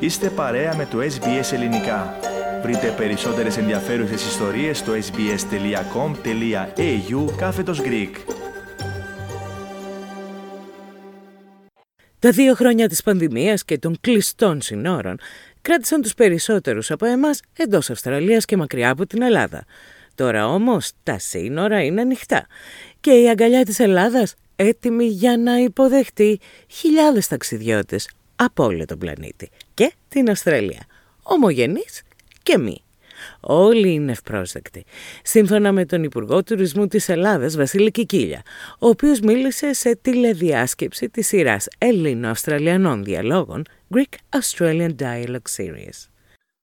Είστε παρέα με το SBS Ελληνικά. Βρείτε περισσότερες ενδιαφέρουσες ιστορίες στο sbs.com.au κάθετος Greek. Τα δύο χρόνια της πανδημίας και των κλειστών συνόρων κράτησαν τους περισσότερους από εμάς εντός Αυστραλίας και μακριά από την Ελλάδα. Τώρα όμως τα σύνορα είναι ανοιχτά και η αγκαλιά της Ελλάδας έτοιμη για να υποδεχτεί χιλιάδες ταξιδιώτες από όλο τον πλανήτη και την Αυστραλία. Ομογενείς και μη. Όλοι είναι ευπρόσδεκτοι. Σύμφωνα με τον Υπουργό Τουρισμού της Ελλάδας, Βασίλη Κικίλια, ο οποίος μίλησε σε τηλεδιάσκεψη της σειράς Έλληνο-Αυστραλιανών διαλόγων Greek-Australian Dialogue Series.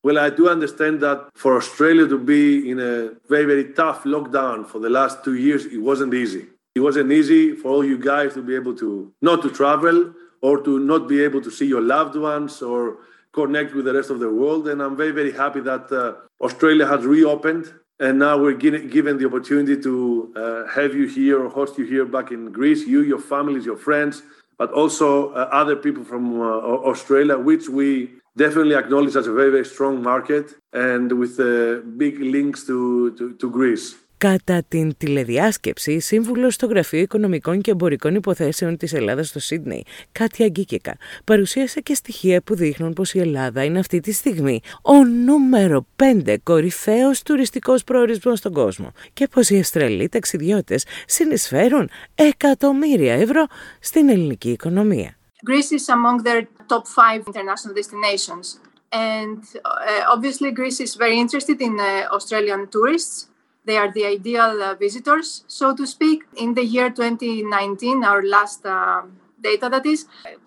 Well, I do understand that for Australia to be in a very, very tough lockdown for the last two years, it wasn't easy. It wasn't easy for all you guys to be able to not to travel, or to not be able to see your loved ones or connect with the rest of the world. And I'm very, very happy that uh, Australia has reopened. And now we're given the opportunity to uh, have you here or host you here back in Greece, you, your families, your friends, but also uh, other people from uh, Australia, which we definitely acknowledge as a very, very strong market and with uh, big links to, to, to Greece. Κατά την τηλεδιάσκεψη, σύμβουλος στο Γραφείο Οικονομικών και Εμπορικών Υποθέσεων της Ελλάδας στο Σίδνεϊ, Κάτια Γκίκεκα, παρουσίασε και στοιχεία που δείχνουν πως η Ελλάδα είναι αυτή τη στιγμή ο νούμερο 5 κορυφαίος τουριστικός προορισμός στον κόσμο και πως οι Αυστραλοί ταξιδιώτες συνεισφέρουν εκατομμύρια ευρώ στην ελληνική οικονομία. Greece is among their top five international destinations. And uh, obviously Greece is very interested in uh, Australian tourists. They are the ideal uh, visitors, so to speak. In the year 2019, our last uh, data that is,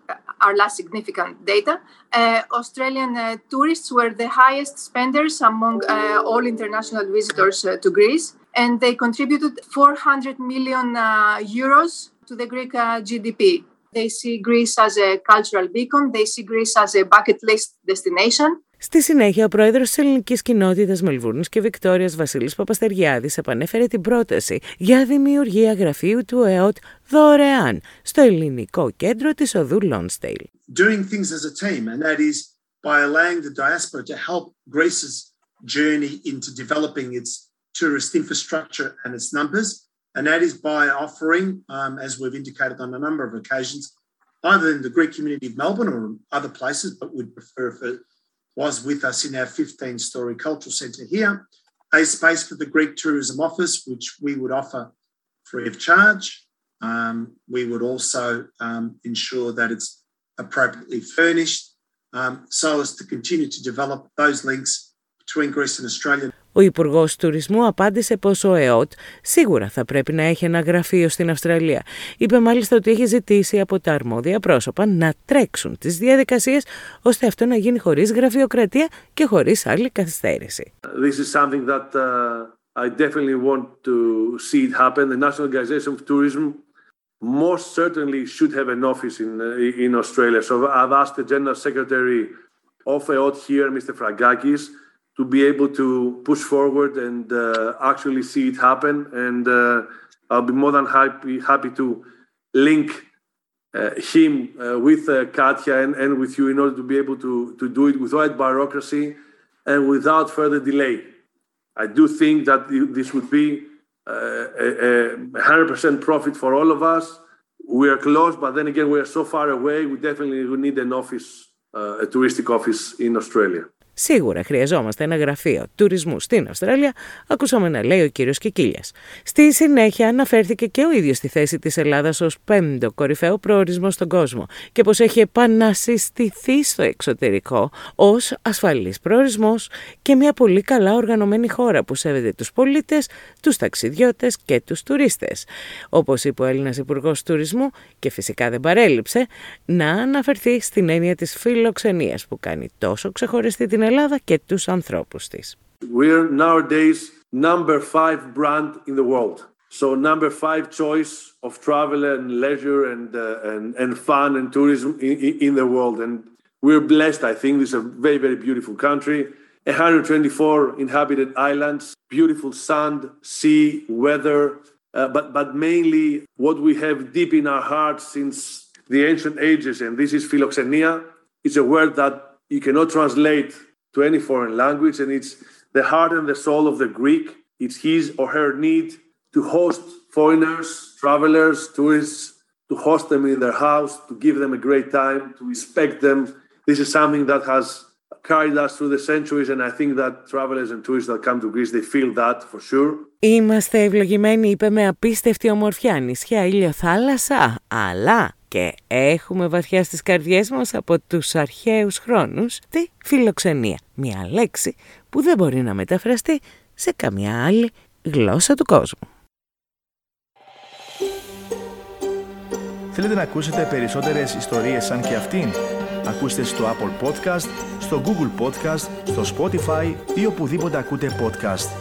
uh, our last significant data, uh, Australian uh, tourists were the highest spenders among all international visitors to Greece, and they contributed 400 million euros to the Greek GDP. They see Greece as a cultural beacon, they see Greece as a bucket list destination. Στη συνέχεια, ο πρόεδρο τη ελληνική κοινότητα Μελβούρνη και Βικτόρια Βασίλη Παπαστεριάδη επανέφερε την πρόταση για δημιουργία γραφείου του ΕΟΤ δωρεάν στο ελληνικό κέντρο τη οδού Lonsdale. Doing things as a team, and that is by allowing the diaspora to help Greece's journey into developing its tourist infrastructure and its numbers, and that is by offering, um, as we've indicated on a number of occasions, either in the Greek community of Melbourne or other places, but would prefer for was with us in our 15 story cultural centre here, a space for the Greek Tourism Office, which we would offer free of charge. Um, we would also um, ensure that it's appropriately furnished um, so as to continue to develop those links between Greece and Australia. Ο Υπουργός Τουρισμού απάντησε πως ο ΕΟΤ σίγουρα θα πρέπει να έχει ένα γραφείο στην Αυστραλία. Είπε μάλιστα ότι έχει ζητήσει από τα αρμόδια πρόσωπα να τρέξουν τις διαδικασίες ώστε αυτό να γίνει χωρίς γραφειοκρατία και χωρίς άλλη καθυστέρηση. This is something that uh, I definitely want to see it happen. The National Organization of Tourism most certainly should have an office in, uh, in Australia. So I've asked the General Secretary of EOT here, Mr. Fragakis, to be able to push forward and uh, actually see it happen. And uh, I'll be more than happy happy to link uh, him uh, with uh, Katya and, and with you in order to be able to, to do it without bureaucracy and without further delay. I do think that this would be uh, a, a 100% profit for all of us. We are close, but then again, we are so far away. We definitely would need an office, a touristic office in Australia. Σίγουρα χρειαζόμαστε ένα γραφείο τουρισμού στην Αυστραλία, ακούσαμε να λέει ο κύριος Κικίλιας. Στη συνέχεια αναφέρθηκε και ο ίδιος στη θέση της Ελλάδας ως πέμπτο κορυφαίο προορισμό στον κόσμο και πως έχει επανασυστηθεί στο εξωτερικό ως ασφαλής προορισμός και μια πολύ καλά οργανωμένη χώρα που σέβεται τους πολίτες, τους ταξιδιώτες και τους τουρίστες. Όπως είπε ο Έλληνας Υπουργός Τουρισμού και φυσικά δεν παρέλειψε να αναφερθεί στην έννοια της φιλοξενίας που κάνει τόσο ξεχωριστή την Ελλάδα και τους ανθρώπους της. We're nowadays number five brand in the world. So number five choice of travel and leisure and, uh, and, and fun and tourism in, in the world. And we're blessed, I think. This is a very, very beautiful country. 124 inhabited islands, beautiful sand, sea, weather, uh, but, but mainly what we have deep in our hearts since the ancient ages, and this is philoxenia. It's a word that you cannot translate to any foreign language, and it's the heart and the soul of the Greek. It's his or her need to host foreigners, travelers, tourists, to host them in their house, to give them a great time, to respect them. This is something that has carried us through the centuries, and I think that travelers and tourists that come to Greece, they feel that for sure. Είμαστε ευλογημένοι, είπε με απίστευτη ομορφιά, νησιά, ήλιο, θάλασσα, αλλά και έχουμε βαθιά στις καρδιές μας από τους αρχαίους χρόνους τη φιλοξενία. Μια λέξη που δεν μπορεί να μεταφραστεί σε καμιά άλλη γλώσσα του κόσμου. Θέλετε να ακούσετε περισσότερες ιστορίες σαν και αυτήν; Ακούστε στο Apple Podcast, στο Google Podcast, στο Spotify ή οπουδήποτε ακούτε podcast.